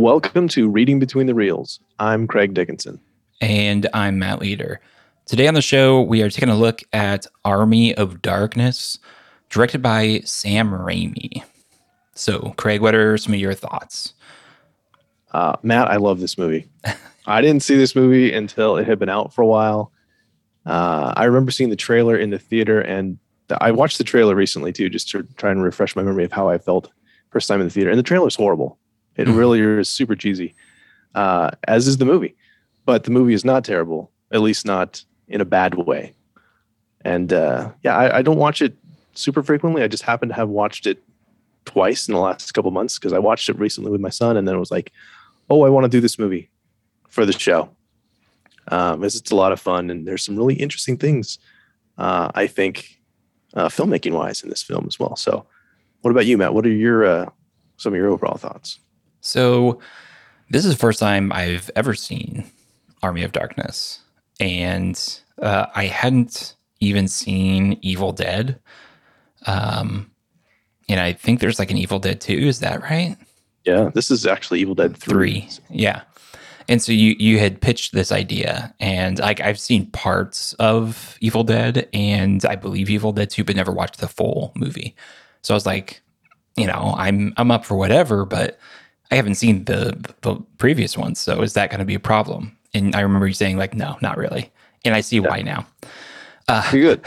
Welcome to Reading Between the Reels. I'm Craig Dickinson. And I'm Matt Leader. Today on the show, we are taking a look at Army of Darkness, directed by Sam Raimi. So, Craig, what are some of your thoughts? Uh, Matt, I love this movie. I didn't see this movie until it had been out for a while. Uh, I remember seeing the trailer in the theater, and the, I watched the trailer recently too, just to try and refresh my memory of how I felt first time in the theater. And the trailer is horrible. It mm-hmm. really is super cheesy, uh, as is the movie. But the movie is not terrible, at least not in a bad way. And uh, yeah, I, I, don't watch it super frequently. I just happen to have watched it twice in the last couple months because I watched it recently with my son, and then it was like, oh, I want to do this movie for the show. Um, it's, it's a lot of fun, and there's some really interesting things. Uh, I think uh, filmmaking wise in this film as well. So, what about you, Matt? What are your uh, some of your overall thoughts? So, this is the first time I've ever seen Army of Darkness, and uh, I hadn't even seen Evil Dead. Um, and I think there's like an Evil Dead 2. Is that right? Yeah, this is actually Evil Dead 3. 3. Yeah. And so you you had pitched this idea, and like I've seen parts of Evil Dead, and I believe Evil Dead 2, but never watched the full movie. So I was like, you know, I'm I'm up for whatever, but I haven't seen the the previous ones. So is that going to be a problem? And I remember you saying like, no, not really. And I see yeah. why now. Uh, good.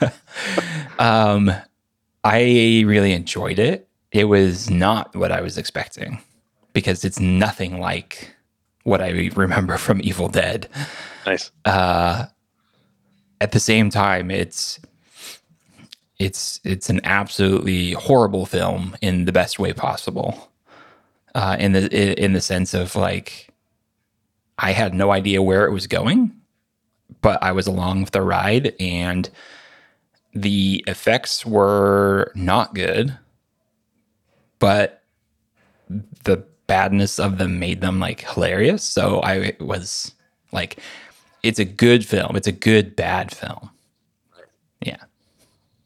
um, I really enjoyed it. It was not what I was expecting because it's nothing like what I remember from Evil Dead. Nice. Uh, at the same time, it's it's it's an absolutely horrible film in the best way possible. Uh, in the in the sense of like, I had no idea where it was going, but I was along with the ride, and the effects were not good, but the badness of them made them like hilarious. So I was like, it's a good film. It's a good bad film. Yeah.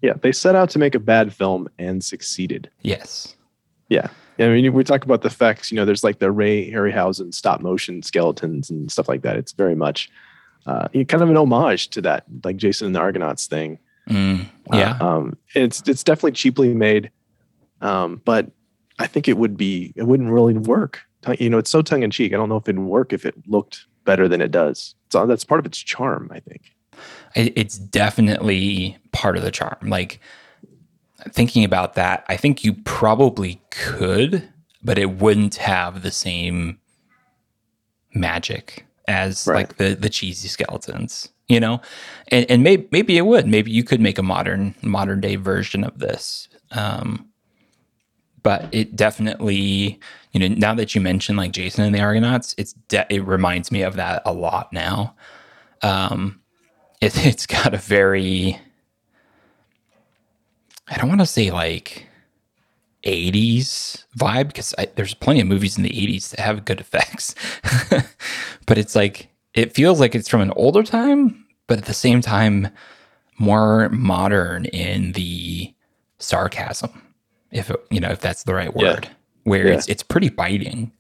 Yeah. They set out to make a bad film and succeeded. Yes. Yeah. I mean, we talk about the effects, you know, there's like the Ray Harryhausen stop motion skeletons and stuff like that. It's very much uh, kind of an homage to that, like Jason and the Argonauts thing. Mm, yeah. Uh, um, it's, it's definitely cheaply made. Um, but I think it would be it wouldn't really work. You know, it's so tongue in cheek. I don't know if it'd work if it looked better than it does. So that's part of its charm, I think. It's definitely part of the charm. Like thinking about that, I think you probably could, but it wouldn't have the same magic as right. like the the cheesy skeletons, you know. And and maybe maybe it would. Maybe you could make a modern modern day version of this. Um, but it definitely, you know, now that you mention like Jason and the Argonauts, it's de- it reminds me of that a lot now. Um, it, it's got a very, I don't want to say like 80s vibe because I, there's plenty of movies in the 80s that have good effects, but it's like it feels like it's from an older time, but at the same time more modern in the sarcasm if it, you know if that's the right word, yeah. where yeah. it's it's pretty biting,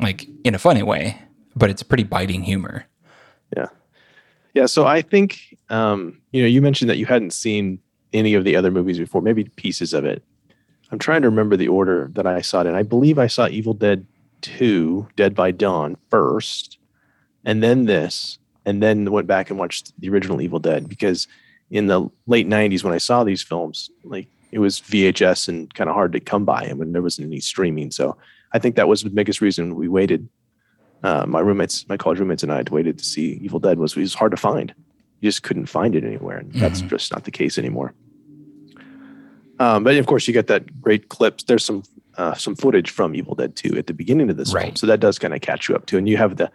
like in a funny way, but it's pretty biting humor. Yeah, yeah. So I think um, you know you mentioned that you hadn't seen any of the other movies before, maybe pieces of it. I'm trying to remember the order that I saw it in. I believe I saw Evil Dead 2, Dead by Dawn first, and then this, and then went back and watched the original Evil Dead because in the late 90s when I saw these films, like it was VHS and kind of hard to come by, and when there wasn't any streaming. So I think that was the biggest reason we waited. Uh, my roommates, my college roommates, and I had waited to see Evil Dead was it was hard to find. You just couldn't find it anywhere, and mm-hmm. that's just not the case anymore. Um, but of course, you get that great clips. There's some uh, some footage from Evil Dead 2 at the beginning of this right. film, so that does kind of catch you up too. And you have the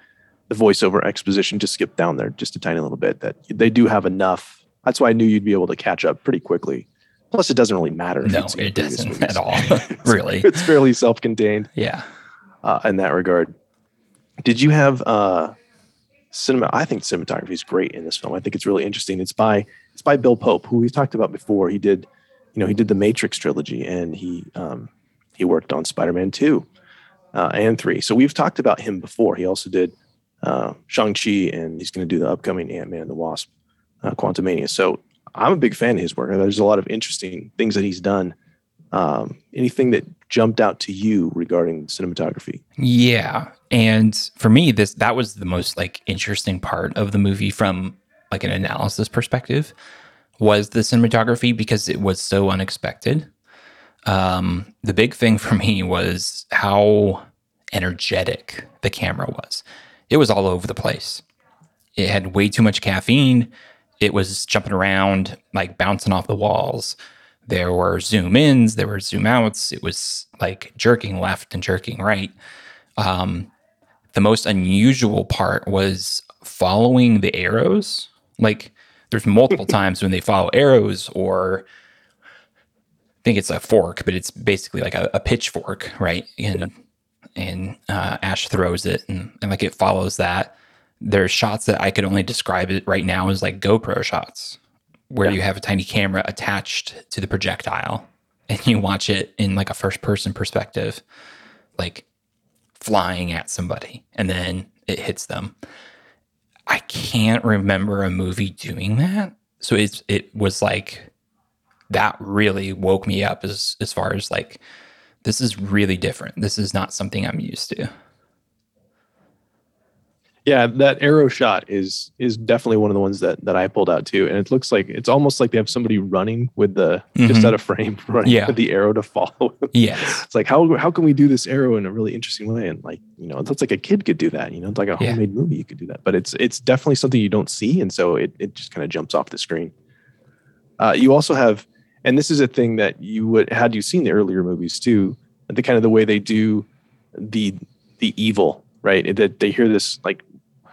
the voiceover exposition just skip down there just a tiny little bit. That they do have enough. That's why I knew you'd be able to catch up pretty quickly Plus, it doesn't really matter. No, it doesn't at all. really, it's fairly self-contained. Yeah, uh, in that regard. Did you have uh, cinema? I think cinematography is great in this film. I think it's really interesting. It's by it's by Bill Pope, who we've talked about before. He did, you know, he did the Matrix trilogy, and he um, he worked on Spider-Man Two. uh, and three. So we've talked about him before. He also did uh, Shang Chi, and he's going to do the upcoming Ant Man and the Wasp, uh, Quantumania. So I'm a big fan of his work. There's a lot of interesting things that he's done. Um, anything that jumped out to you regarding cinematography? Yeah, and for me, this that was the most like interesting part of the movie from like an analysis perspective was the cinematography because it was so unexpected. Um, the big thing for me was how energetic the camera was. It was all over the place. It had way too much caffeine. It was jumping around, like bouncing off the walls. There were zoom ins, there were zoom outs. It was like jerking left and jerking right. Um, the most unusual part was following the arrows. Like there's multiple times when they follow arrows or I think it's a fork, but it's basically like a, a pitchfork, right? And and uh, Ash throws it and, and like it follows that. There's shots that I could only describe it right now as like GoPro shots where yeah. you have a tiny camera attached to the projectile and you watch it in like a first person perspective, like flying at somebody and then it hits them. I can't remember a movie doing that. So it's it was like that really woke me up as as far as like this is really different. This is not something I'm used to. Yeah, that arrow shot is is definitely one of the ones that that I pulled out too, and it looks like it's almost like they have somebody running with the mm-hmm. just out of frame, running yeah. with the arrow to follow. Yes, it's like how how can we do this arrow in a really interesting way? And like you know, it looks like a kid could do that. You know, it's like a homemade yeah. movie you could do that, but it's it's definitely something you don't see, and so it it just kind of jumps off the screen. Uh, you also have, and this is a thing that you would had you seen the earlier movies too, the kind of the way they do the the evil right that they hear this like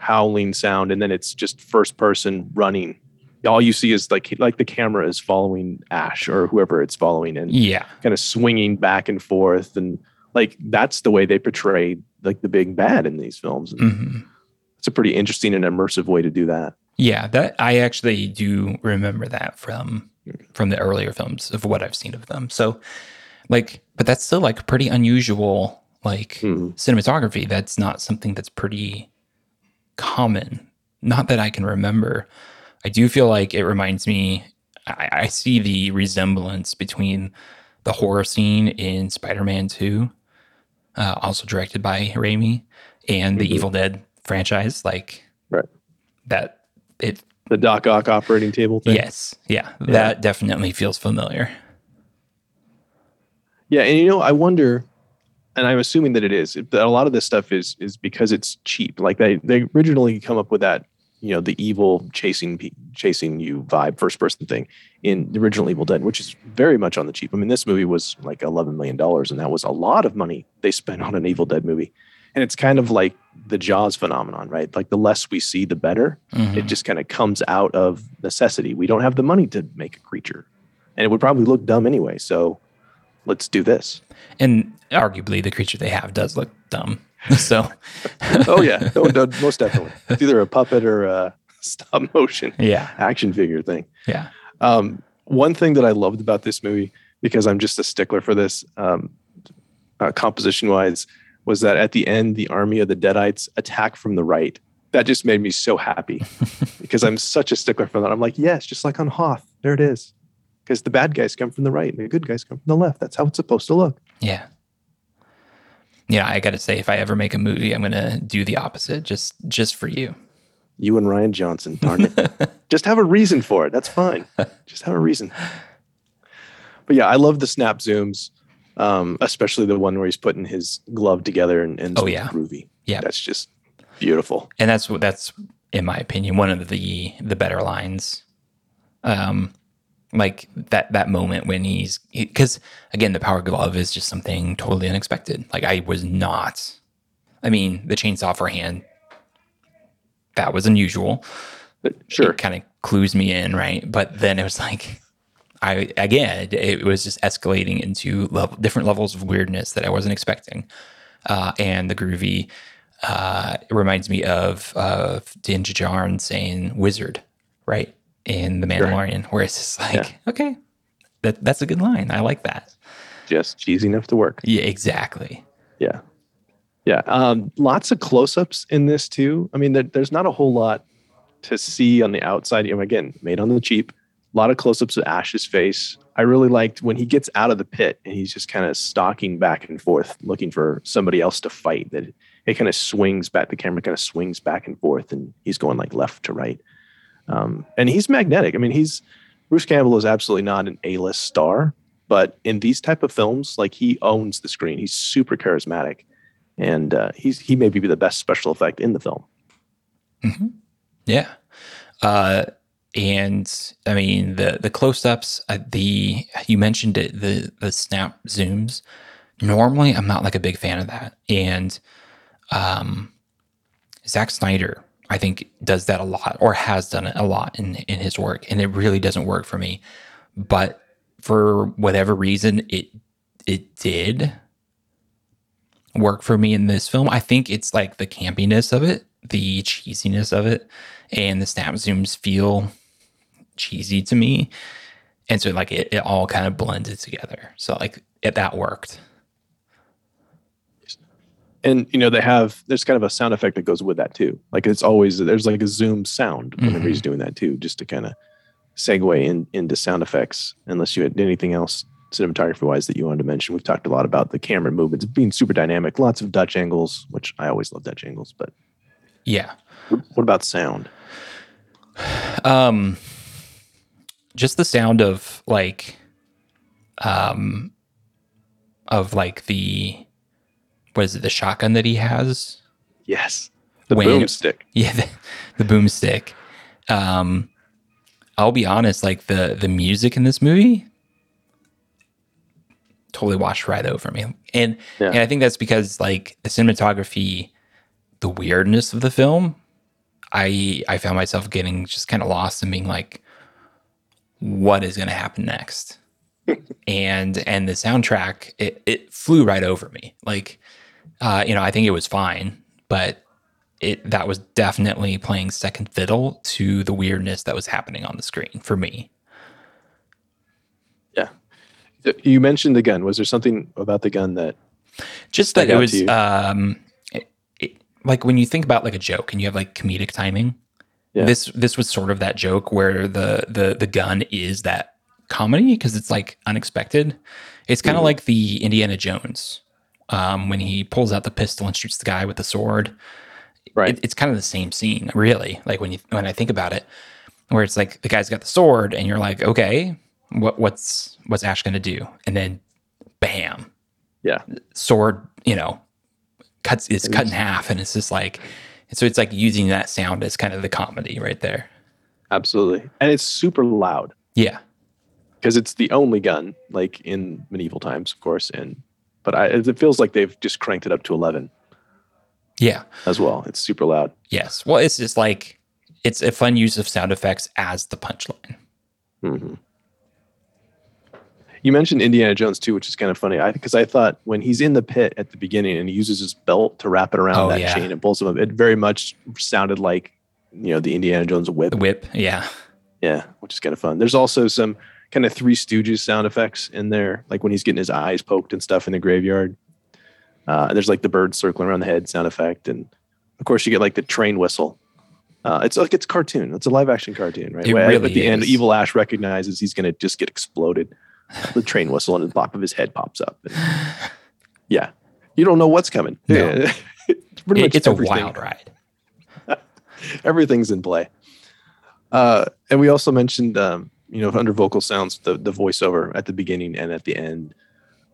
howling sound and then it's just first person running. All you see is like like the camera is following ash or whoever it's following and yeah. kind of swinging back and forth and like that's the way they portray like the big bad in these films. Mm-hmm. it's a pretty interesting and immersive way to do that. Yeah that i actually do remember that from from the earlier films of what i've seen of them. So like but that's still like pretty unusual like mm-hmm. cinematography. That's not something that's pretty common. Not that I can remember. I do feel like it reminds me, I, I see the resemblance between the horror scene in Spider Man 2, uh, also directed by Raimi, and the mm-hmm. Evil Dead franchise. Like, right. that it. The Doc Ock operating table thing? Yes. Yeah, yeah. That definitely feels familiar. Yeah. And, you know, I wonder and I'm assuming that it is. That a lot of this stuff is is because it's cheap. Like they they originally come up with that, you know, the evil chasing chasing you vibe, first person thing in the original Evil Dead, which is very much on the cheap. I mean, this movie was like 11 million dollars, and that was a lot of money they spent on an Evil Dead movie. And it's kind of like the Jaws phenomenon, right? Like the less we see, the better. Mm-hmm. It just kind of comes out of necessity. We don't have the money to make a creature, and it would probably look dumb anyway. So let's do this. And arguably, the creature they have does look dumb. So, oh yeah, no, no, most definitely. It's either a puppet or a stop motion, yeah, action figure thing. Yeah. Um, one thing that I loved about this movie, because I'm just a stickler for this, um, uh, composition wise, was that at the end, the army of the Deadites attack from the right. That just made me so happy because I'm such a stickler for that. I'm like, yes, just like on Hoth, there it is because the bad guys come from the right and the good guys come from the left. That's how it's supposed to look. Yeah. Yeah, I got to say, if I ever make a movie, I'm going to do the opposite, just just for you. You and Rian Johnson, darn it. just have a reason for it. That's fine. Just have a reason. But yeah, I love the snap zooms, um, especially the one where he's putting his glove together and, and oh yeah, groovy. Yeah, that's just beautiful. And that's what that's in my opinion one of the the better lines. Um, like that that moment when he's because he, again the power glove is just something totally unexpected. Like i was not i mean the chainsaw for hand that was unusual. But sure. Kind of clues me in right? But then it was like i again it was just escalating into level, different levels of weirdness that i wasn't expecting. Uh, and the groovy uh, it reminds me of of Din Djarin saying wizard right in The Mandalorian, sure. where it's just like, yeah. okay, that that's a good line. I like that. Just cheesy enough to work. Yeah, exactly. Yeah. Yeah, um, lots of close-ups in this too. I mean, there, there's not a whole lot to see on the outside. You know, again, made on the cheap. A lot of close-ups of Ash's face. I really liked when he gets out of the pit and he's just kind of stalking back and forth, looking for somebody else to fight. That it kind of swings back. The camera kind of swings back and forth, and he's going like left to right. Um, and he's magnetic. I mean, he's Bruce Campbell is absolutely not an A-list star, but in these type of films, like he owns the screen. He's super charismatic, and uh, he's he may be the best special effect in the film. Mm-hmm. Yeah, uh, and I mean the the close-ups. Uh, the you mentioned it. The the snap zooms. Normally, I'm not like a big fan of that, and um, Zack Snyder I think does that a lot or has done it a lot in in his work and it really doesn't work for me. But for whatever reason it it did work for me in this film. I think it's like the campiness of it, the cheesiness of it, and the snap zooms feel cheesy to me. And so like it, it all kind of blended together. So like it, that worked and you know they have there's kind of a sound effect that goes with that too. Like it's always there's like a zoom sound whenever mm-hmm. he's doing that too just to kind of segue in into sound effects unless you had anything else cinematography wise that you wanted to mention. We've talked a lot about the camera movements being super dynamic lots of dutch angles which i always love dutch angles but yeah. What about sound? Um just the sound of like um of like the what is it, the shotgun that he has? Yes. The when, boomstick. Yeah, the, the boomstick. Um, I'll be honest, like the the music in this movie totally washed right over me. And yeah. and I think that's because like the cinematography, the weirdness of the film, I I found myself getting just kind of lost and being like, what is gonna happen next? and and the soundtrack, it it flew right over me. Like uh, you know, I think it was fine, but it that was definitely playing second fiddle to the weirdness that was happening on the screen for me. Yeah. You mentioned the gun. Was there something about the gun that just that it was um it, it, like when you think about like a joke and you have like comedic timing. Yeah. This this was sort of that joke where the the the gun is that comedy because it's like unexpected. It's kind of mm-hmm. like the Indiana Jones um, when he pulls out the pistol and shoots the guy with the sword. Right. It, it's kind of the same scene, really. Like when you when I think about it, where it's like the guy's got the sword, and you're like, okay, what what's what's Ash gonna do? And then, bam, yeah, sword, you know, cuts it's cut in half, and it's just like, so it's like using that sound as kind of the comedy right there. Absolutely, and it's super loud. Yeah, because it's the only gun, like in medieval times, of course, and but I, it feels like they've just cranked it up to 11. Yeah. As well. It's super loud. Yes. Well, it's just like, it's a fun use of sound effects as the punchline. Mm-hmm. You mentioned Indiana Jones too, which is kind of funny. I because I thought when he's in the pit at the beginning and he uses his belt to wrap it around oh, that yeah. chain and pulls him up, it very much sounded like you know the Indiana Jones whip. The whip, yeah, yeah, which is kind of fun. There's also some kind of Three Stooges sound effects in there, like when he's getting his eyes poked and stuff in the graveyard. Uh, there's like the bird circling around the head sound effect, and of course you get like the train whistle. Uh, it's like it's cartoon. It's a live action cartoon, right? It really at the is. end, Evil Ash recognizes he's going to just get exploded. The train whistle and the top of his head pops up. And, yeah, you don't know what's coming. No. it, it's everything. a wild ride. Everything's in play. Uh, and we also mentioned um, you know, under vocal sounds, the the voiceover at the beginning and at the end.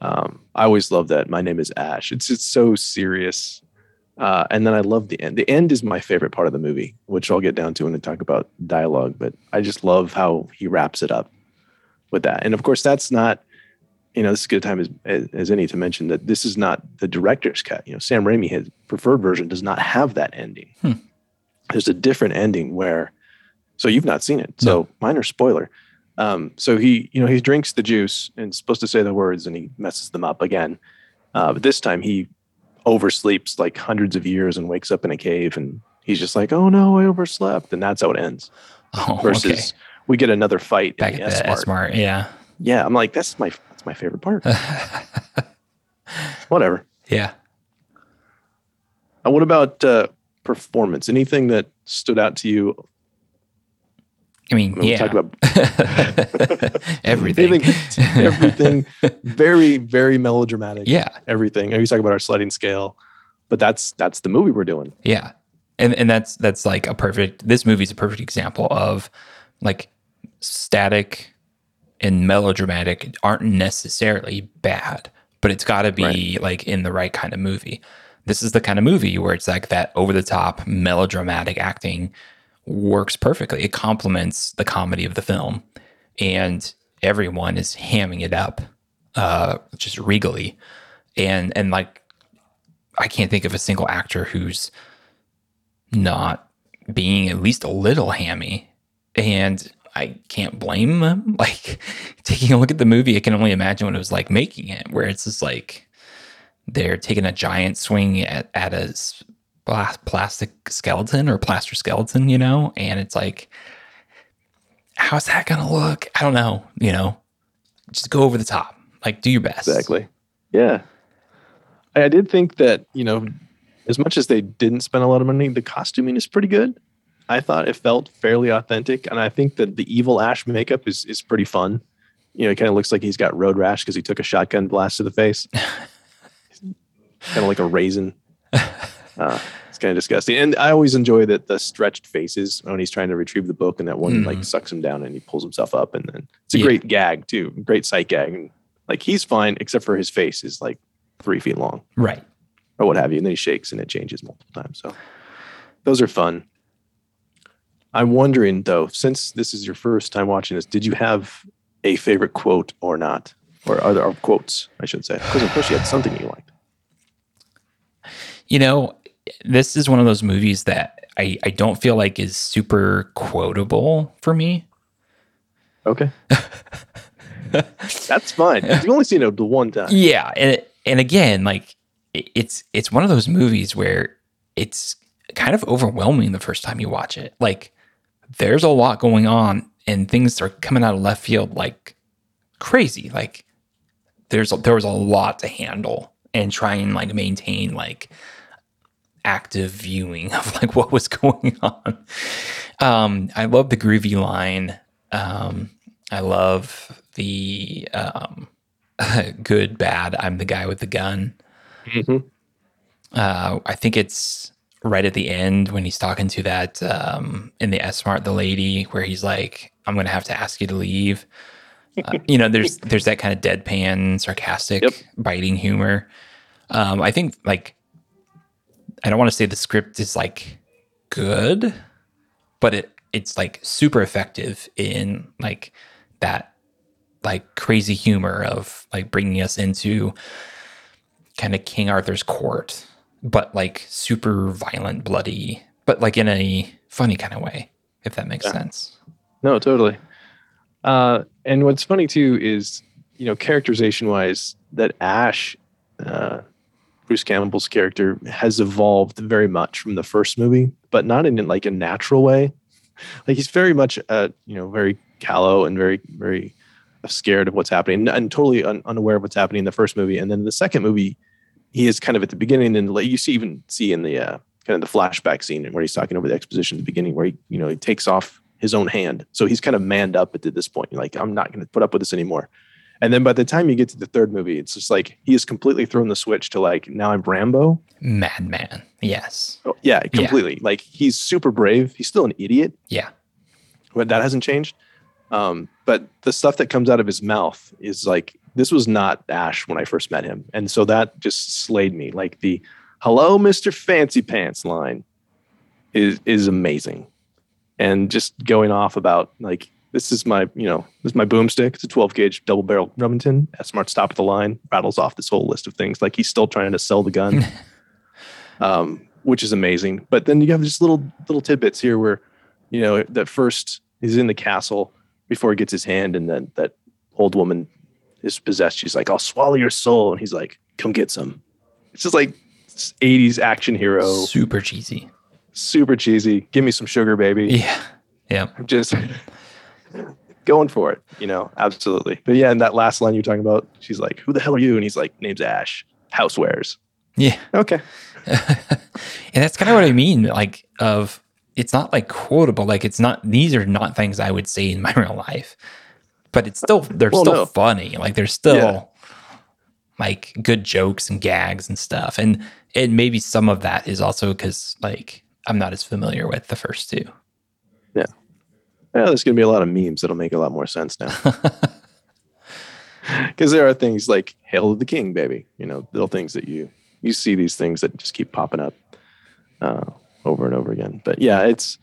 Um, I always love that. My name is Ash. It's it's so serious. Uh, and then I love the end. The end is my favorite part of the movie, which I'll get down to when I talk about dialogue. But I just love how he wraps it up with that. And of course, that's not, you know, this is as good time as, as, as any to mention that this is not the director's cut. You know, Sam Raimi, his preferred version, does not have that ending. Hmm. There's a different ending where, so you've not seen it. So no. minor spoiler. Um, so he, you know, he drinks the juice and supposed to say the words, and he messes them up again. Uh, but this time he oversleeps like hundreds of years and wakes up in a cave, and he's just like, "Oh no, I overslept," and that's how it ends. Oh, Versus okay. we get another fight back at the S-Mart. Yeah, yeah. I'm like, that's my that's my favorite part. Whatever. Yeah. And what about uh, performance? Anything that stood out to you? I mean, When we yeah, talk about everything. Everything, very, very melodramatic. yeah, everything. And we talk about our sliding scale, but that's that's the movie we're doing. yeah, and and that's that's like a perfect. This movie's a perfect example of like static and melodramatic aren't necessarily bad, but it's got to be Right. like in the right kind of movie. This is the kind of movie where it's like that over the top melodramatic acting works perfectly. It complements the comedy of the film, and everyone is hamming it up, uh, just regally, and and like I can't think of a single actor who's not being at least a little hammy, and I can't blame them. Like taking a look at the movie, I can only imagine what it was like making it, where it's just like they're taking a giant swing at, at a plastic skeleton or plaster skeleton, you know, and it's like, how's that gonna look? I don't know, you know, just go over the top, like do your best. Exactly. Yeah. I, I did think that, you know, as much as they didn't spend a lot of money, the costuming is pretty good. I thought it felt fairly authentic. And I think that the evil Ash makeup is is pretty fun. You know, it kind of looks like he's got road rash because he took a shotgun blast to the face. kind of like a raisin. Uh, it's kind of disgusting. And I always enjoy that the stretched faces when he's trying to retrieve the book and that one like Mhm. sucks him down and he pulls himself up. And then it's a Yeah. great gag too, great sight gag. And like he's fine except for his face is like three feet long Right. or what have you. And then he shakes and it changes multiple times. So those are fun. I'm wondering though, since this is your first time watching this, did you have a favorite quote or not? Or are there or quotes, I should say? Because of course you had something you liked. You know, this is one of those movies that I, I don't feel like is super quotable for me. Okay. That's fine. You've only seen it the one time. Yeah, and and again, like it's it's one of those movies where it's kind of overwhelming the first time you watch it. Like there's a lot going on and things are coming out of left field like crazy. Like there's there was a lot to handle and try and like maintain like active viewing of like what was going on. Um, I love the groovy line. Um, I love the um, good, bad. I'm the guy with the gun. Mhm. Uh, I think it's right at the end when he's talking to that um, in the S Mart, the lady, where he's like, "I'm going to have to ask you to leave." Uh, you know, there's there's that kind of deadpan, sarcastic, Yep. biting humor. Um, I think like I don't want to say the script is like good, but it it's like super effective in like that like crazy humor of like bringing us into kind of King Arthur's court, but like super violent, bloody, but like in a funny kind of way, if that makes Yeah. sense. No, totally. Uh, and what's funny too is, you know, characterization wise, that Ash, uh, Bruce Campbell's character, has evolved very much from the first movie, but not in like a natural way. Like he's very much, uh, you know, very callow and very, very scared of what's happening and totally un- unaware of what's happening in the first movie. And then in the second movie, he is kind of at the beginning and you see even see in the uh, kind of the flashback scene where he's talking over the exposition at the beginning where he, you know, he takes off his own hand. So he's kind of manned up at this point. Like, I'm not going to put up with this anymore. And then by the time you get to the third movie, it's just like he has completely thrown the switch to like, now I'm Rambo. Madman. Yes. Oh, yeah, completely. Like he's super brave. He's still an idiot, Yeah. but that hasn't changed. Um, but the stuff that comes out of his mouth is like, this was not Ash when I first met him. And so that just slayed me. Like the hello, Mr. Fancy Pants line is is amazing. And just going off about like this is my, you know, this is my boomstick. It's a 12 gauge double barrel Remington. S-Mart stop at the line, rattles off this whole list of things. Like he's still trying to sell the gun. um, which is amazing. But then you have just little little tidbits here where, you know, that first he's in the castle before he gets his hand, and then that old woman is possessed. She's like, "I'll swallow your soul," and he's like, "Come get some." It's just like 80s action hero, Super cheesy. super cheesy. Give me some sugar, baby. Yeah. Yeah. I'm just going for it, you know, absolutely. But yeah, and that last line you're talking about, she's like, Who the hell are you? And he's like, Name's Ash, housewares. Yeah. Okay. and that's kind of what I mean. Like, of it's not like quotable. Like, it's not. These are not things I would say in my real life, but it's still they're Well, still no. funny. Like, they're still Yeah. like good jokes and gags and stuff. And and maybe some of that is also because like I'm not as familiar with the first two. Yeah, there's going to be a lot of memes that'll make a lot more sense now. Because there are things like "Hail to the King," baby. You know, little things that you you see these things that just keep popping up uh, over and over again. But yeah, it's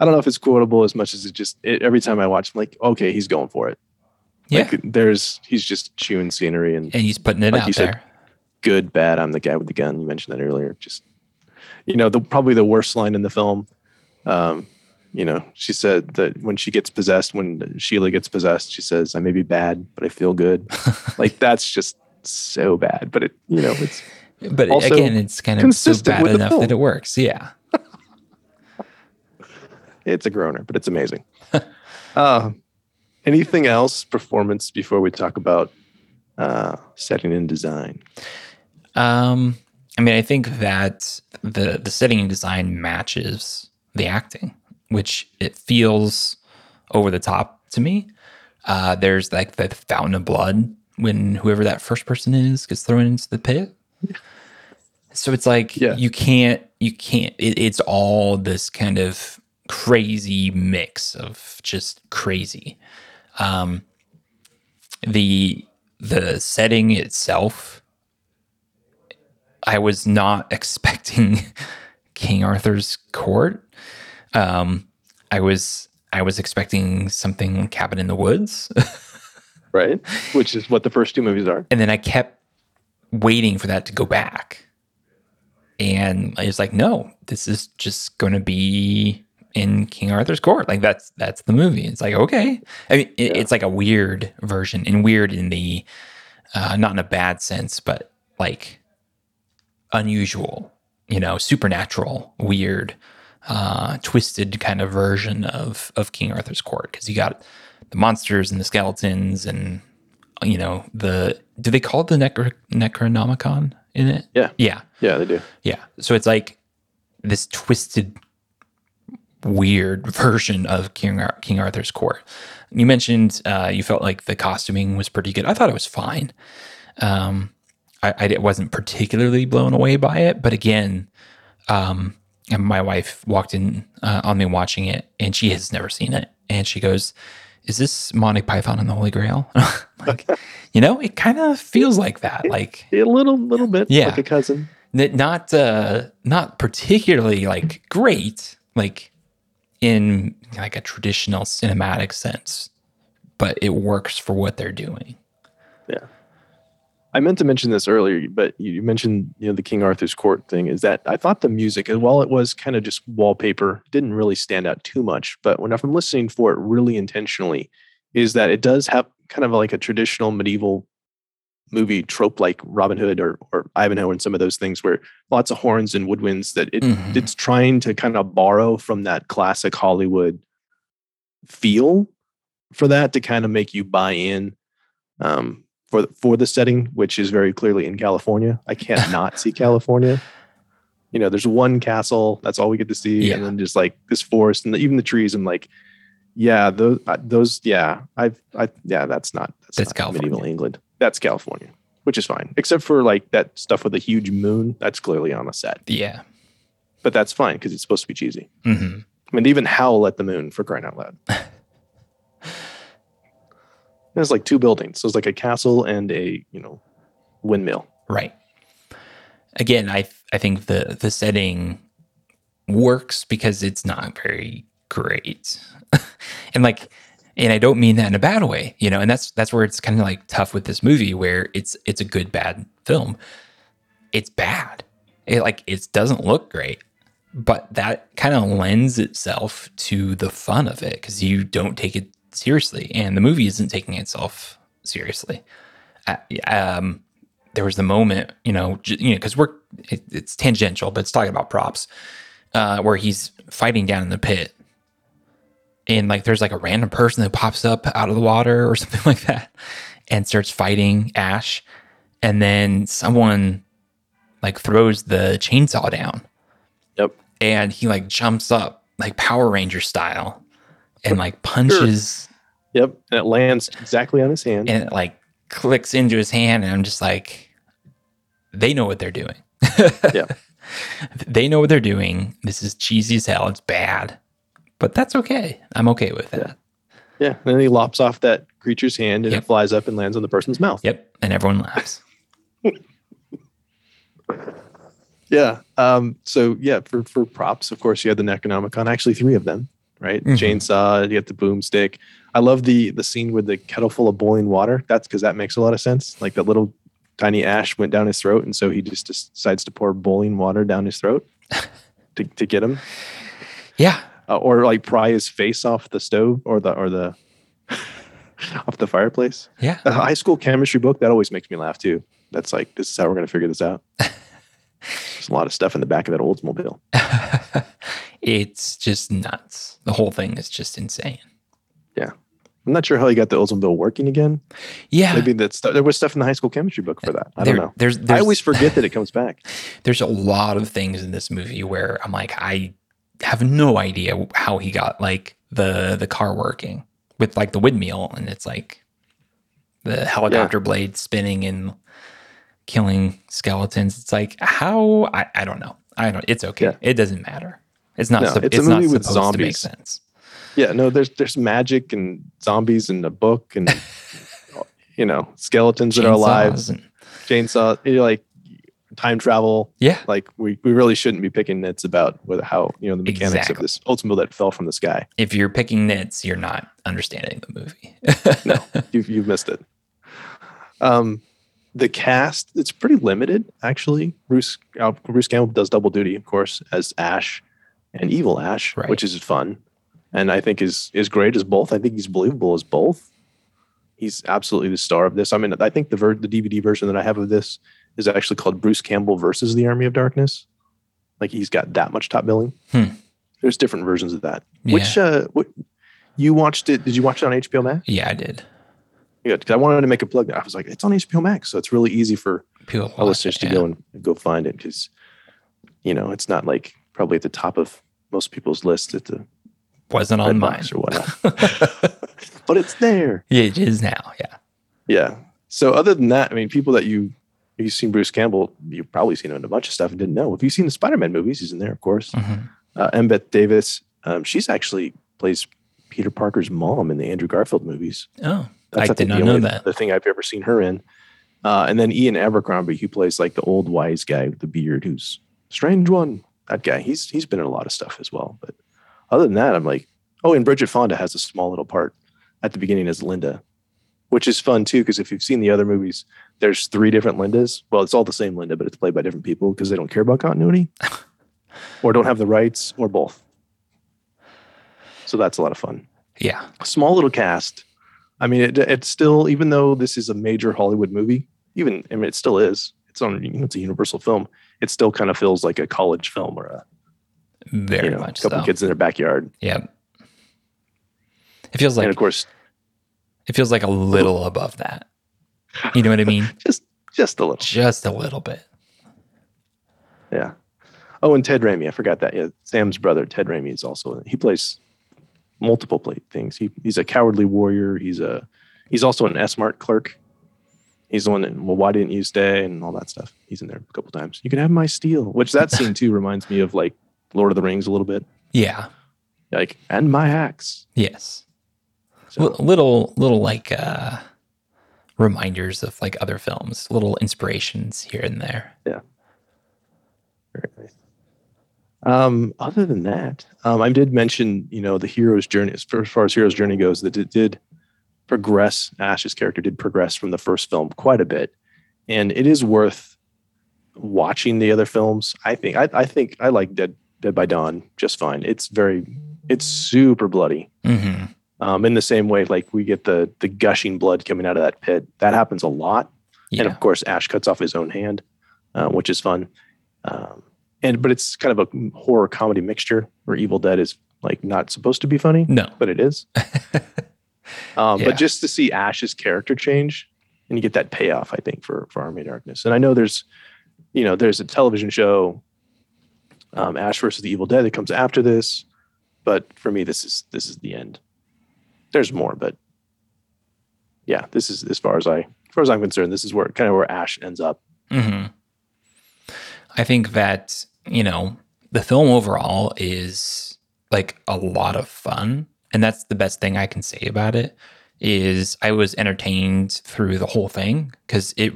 I don't know if it's quotable as much as it just it, every time I watch, I'm like, okay, he's going for it. Yeah. Like, there's he's just chewing scenery and and he's putting it like out you said, there. good, bad. I'm the guy with the gun. You mentioned that earlier. Just you know, the probably the worst line in the film. Um, you know, she said that when she gets possessed, when Sheila gets possessed, she says, "I may be bad, but I feel good." like that's just so bad. But it, you know, it's But again, it's kind of so consistent bad enough that it works. Yeah. it's a groaner, but it's amazing. uh, anything else performance before we talk about uh, setting and design? Um, I mean, I think that the the setting and design matches the acting, which it feels over the top to me. Uh, there's like the fountain of blood when whoever that first person is gets thrown into the pit. So it's like Yeah. you can't you can't. It, it's all this kind of crazy mix of just crazy. Um, the the setting itself I was not expecting King Arthur's court. Um, I was I was expecting something Cabin in the Woods, Right, which is what the first two movies are. and then I kept waiting for that to go back, and I was like, no, this is just going to be in King Arthur's court. Like that's that's the movie. It's like okay, I mean, it, Yeah. it's like a weird version, and weird in the uh, not in a bad sense, but like unusual, you know, supernatural, weird, uh, twisted kind of version of of King Arthur's court because you got the monsters and the skeletons and you know the do they call it the Necro- Necronomicon in it? Yeah. yeah, Yeah, they do. yeah. So it's like this twisted, weird version of King Ar- King Arthur's court. You mentioned uh, you felt like the costuming was pretty good. I thought it was fine. Um, I, I wasn't particularly blown away by it, but again, um, and my wife walked in uh, on me watching it, and she has never seen it, and she goes, "Is this Monty Python and the Holy Grail?" like, you know, it kind of feels like that. Like A little, little bit, Yeah. like a cousin. Not uh not particularly like great like in like a traditional cinematic sense but it works for what they're doing I meant to mention this earlier, but you mentioned you know the King Arthur's Court thing. Is that I thought the music, and while it was kind of just wallpaper, didn't really stand out too much. But when I'm listening for it really intentionally, is that it does have kind of like a traditional medieval movie trope, like Robin Hood or or Ivanhoe, and some of those things where lots of horns and woodwinds. That it Mhm. it's trying to kind of borrow from that classic Hollywood feel for that to kind of make you buy in um, for for the setting, which is very clearly in California. I can't not see California. You know, there's one castle. That's all we get to see, Yeah. and then just like this forest and the, even the trees. I'm like, yeah, those uh, those yeah, I've I yeah, that's not that's, That's not California. medieval England. That's California, which is fine, except for like that stuff with the huge moon. That's clearly on a set, yeah but that's fine because it's supposed to be cheesy. hmm I mean, they even howl at the moon for crying out loud. There's like two buildings. So it's like a castle and a, you know, windmill. right again i i think the the setting works because it's not very great and like and i don't mean that in a bad way you know and that's that's where it's kind of like tough with this movie where it's it's a good bad film it's bad it like it doesn't look great but that kind of lends itself to the fun of it because you don't take it seriously and the movie isn't taking itself seriously. Uh, um there was the moment you know j- you know because we're it, it's tangential but it's talking about props uh where he's fighting down in the pit. And like there's like a random person that pops up out of the water or something like that and starts fighting ash. And then someone like throws the chainsaw down. Yep. and he like jumps up like Power Ranger style and like punches Yep. And it lands exactly on his hand. and it like clicks into his hand and I'm just like they know what they're doing. Yeah. They know what they're doing. This is cheesy as hell. It's bad. But that's okay. I'm okay with that. yeah. And then he lops off that creature's hand and Yep. it flies up and lands on the person's mouth. Yep. And everyone laughs. Yeah. Um, so yeah, for, for props, of course, you had the Necronomicon, actually three of them, right? Mhm. Chainsaw, you get the boomstick. I love the the scene with the kettle full of boiling water. That's because that makes a lot of sense. Like that little tiny ash went down his throat, and so he just decides to pour boiling water down his throat to, to get him. Yeah. Uh, or like pry his face off the stove or the or the off the fireplace. Yeah. The high school chemistry book that always makes me laugh too. That's like this is how we're gonna figure this out. There's a lot of stuff in the back of that Oldsmobile. it's just nuts. The whole thing is just insane. Yeah. I'm not sure how he got the Oldsmobile working again. Yeah. Maybe that's there was stuff in the high school chemistry book for that. I There- don't know. There's, I always forget that it comes back. there's a lot of things in this movie where I'm like, I have no idea how he got like the the car working with like the windmill, and it's like the helicopter blade spinning and killing skeletons. It's like how I, I don't know. I don't. It's okay. Yeah. It doesn't matter. It's not. No, sup- it's a it's not movie with supposed to make zombies. sense. Yeah, no, there's there's magic and zombies in the book and you know skeletons that are alive, Chainsaws and- chainsaw. You're like time travel. yeah. Like we, we really shouldn't be picking nits about whether how you know the mechanics Exactly. of this ultimate that fell from the sky. If you're picking nits, you're not understanding the movie. No, you've you've missed it. Um, the cast it's pretty limited actually. Bruce uh, Bruce Campbell does double duty, of course, as Ash and Evil Ash, Right. which is fun, and I think is is great as both. I think he's believable as both. He's absolutely the star of this. I mean, I think the ver- the DVD version that I have of this is actually called Bruce Campbell versus the Army of Darkness. Like he's got that much top billing. Hmm. There's different versions of that. Yeah. Which uh, what, you watched it? Did you watch it on HBO Max? yeah, I did. Good, because I wanted to make a plug. I was like, it's on HBO Max, so it's really easy for People listeners it, to yeah. go and go find it because, you know, it's not like probably at the top of most people's list at the wasn't on mine. Or whatnot, but it's there. Yeah, it is now. Yeah. Yeah. So other than that, I mean, people that you you've seen Bruce Campbell, you've probably seen him in a bunch of stuff and didn't know. If you've seen the Spider-Man movies, he's in there, of course. Mhm. Uh, Embeth Davidtz, um, she's actually plays Peter Parker's mom in the Andrew Garfield movies. Oh, That's, I did not the know only that. The thing I've ever seen her in. Uh, and then Ian Abercrombie, who plays like the old wise guy with the beard, who's strange one. That guy, he's he's been in a lot of stuff as well. But other than that, I'm like, oh, and Bridget Fonda has a small little part at the beginning as Linda, which is fun too. Because if you've seen the other movies, there's three different Lindas. Well, it's all the same Linda, but it's played by different people because they don't care about continuity, or don't have the rights, or both. So that's a lot of fun Yeah. small little cast. I mean, it, it's still even though this is a major Hollywood movie, even I mean, it still is. It's on. You know, it's a Universal film. It still kind of feels like a college film or a Very you know, much couple so. kids in their backyard. Yeah. It feels like and of course, it feels like a little above that. You know what I mean? just just a little. Just a little bit. Yeah. Oh, and Ted Raimi. I forgot that. Yeah, Sam's brother, Ted Raimi, is also. He plays multiple plate things. He he's a cowardly warrior. He's a he's also an S Mart clerk. He's the one that well, why didn't you stay and all that stuff. He's in there a couple times. You can have my steel, which that scene too reminds me of like Lord of the Rings a little bit. Yeah. Like and my axe. Yes. So, L- little little like uh reminders of like other films, little inspirations here and there. Yeah very nice. Um, other than that, um, I did mention, you know, the hero's journey as far, as far as hero's journey goes, that it did progress. Ash's character did progress from the first film quite a bit, and it is worth watching the other films. I think. I, I think I like Dead Dead by Dawn just fine. It's very, it's super bloody. hmm Um, in the same way, like we get the the gushing blood coming out of that pit. That happens a lot. Yeah. and of course ash cuts off his own hand uh, which is fun um, and but it's kind of a horror comedy mixture where evil dead is like not supposed to be funny no. but it is um, Yeah. but just to see ash's character change and you get that payoff i think for for army of darkness and i know there's you know, there's a television show, um, Ash versus the Evil Dead, that comes after this. But for me, this is this is the end. There's more, but yeah, this is as far as I, as far as I'm concerned, this is where kind of where Ash ends up. hmm I think that, you know, the film overall is like a lot of fun. And that's the best thing I can say about it is I was entertained through the whole thing because it,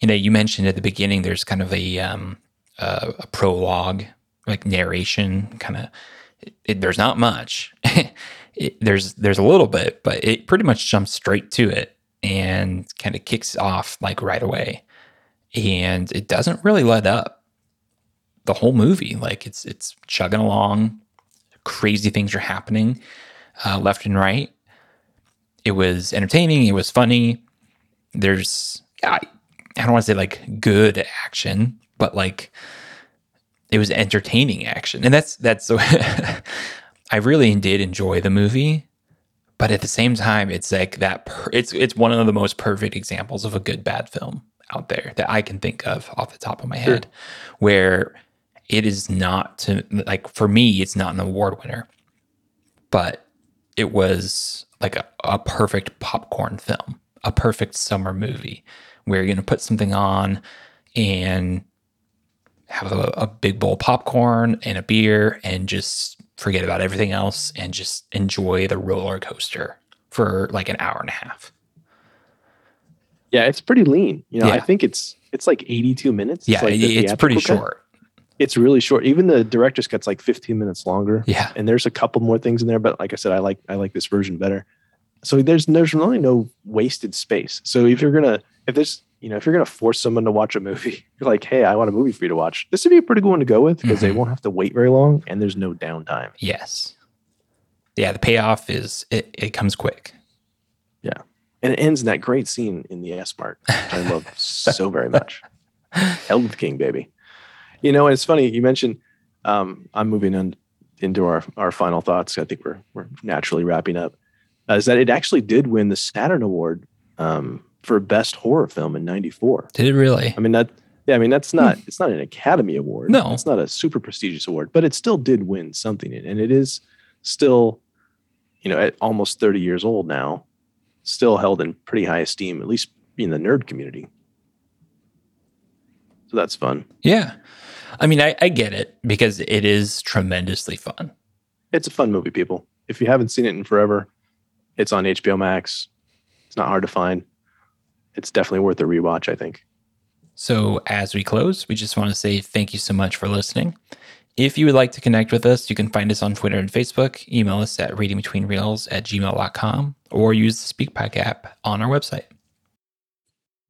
you know, you mentioned at the beginning there's kind of a um, a, prologue, like narration, kind of. there's not much. it, there's there's a little bit, but it pretty much jumps straight to it and kind of kicks off like right away, and it doesn't really let up the whole movie. Like it's it's chugging along, crazy things are happening uh, left and right. It was entertaining. It was funny. There's I, I don't want to say like good action, but like it was entertaining action, and that's that's so. I really did enjoy the movie, but at the same time, it's like that. Per, it's it's one of the most perfect examples of a good bad film out there that I can think of off the top of my head, sure. where it is not to like for me, it's not an award winner, but it was like a, a perfect popcorn film, a perfect summer movie where you're going to put something on and have a, a, big bowl of popcorn and a beer and just forget about everything else and just enjoy the roller coaster for like an hour and a half. Yeah, it's pretty lean. You know, yeah. I think it's it's like 82 minutes. Yeah, it's, like it's pretty cut. short. It's really short. Even the director's cut's like 15 minutes longer. Yeah. And there's a couple more things in there, but like I said, I like I like this version better. So there's there's really no wasted space. So if you're gonna if there's you know if you're gonna force someone to watch a movie, you're like, hey, I want a movie for you to watch. This would be a pretty good one to go with because mm-hmm. they won't have to wait very long and there's no downtime. Yes. Yeah, the payoff is it, it comes quick. Yeah. And it ends in that great scene in the S which I love so very much. With King, baby. You know, and it's funny, you mentioned um, I'm moving on into our, our final thoughts. I think we're we're naturally wrapping up uh, is that it actually did win the Saturn Award um, for best horror film in '94. Did it really? I mean that. Yeah, I mean that's not it's not an Academy Award. No, it's not a super prestigious award, but it still did win something, and it is still, you know, at almost 30 years old now, still held in pretty high esteem, at least in the nerd community. So that's fun. Yeah, I mean, I, I get it because it is tremendously fun. It's a fun movie, people. If you haven't seen it in forever, it's on HBO Max. It's not hard to find. It's definitely worth a rewatch, I think. So, as we close, we just want to say thank you so much for listening. If you would like to connect with us, you can find us on Twitter and Facebook, email us at readingbetweenreels at gmail.com, or use the SpeakPipe app on our website.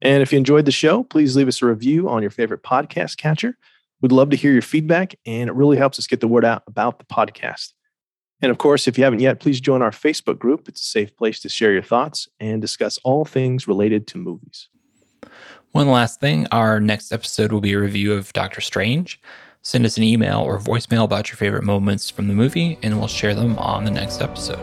And if you enjoyed the show, please leave us a review on your favorite podcast catcher. We'd love to hear your feedback, and it really helps us get the word out about the podcast. And of course, if you haven't yet, please join our Facebook group. It's a safe place to share your thoughts and discuss all things related to movies. One last thing our next episode will be a review of Doctor Strange. Send us an email or voicemail about your favorite moments from the movie, and we'll share them on the next episode.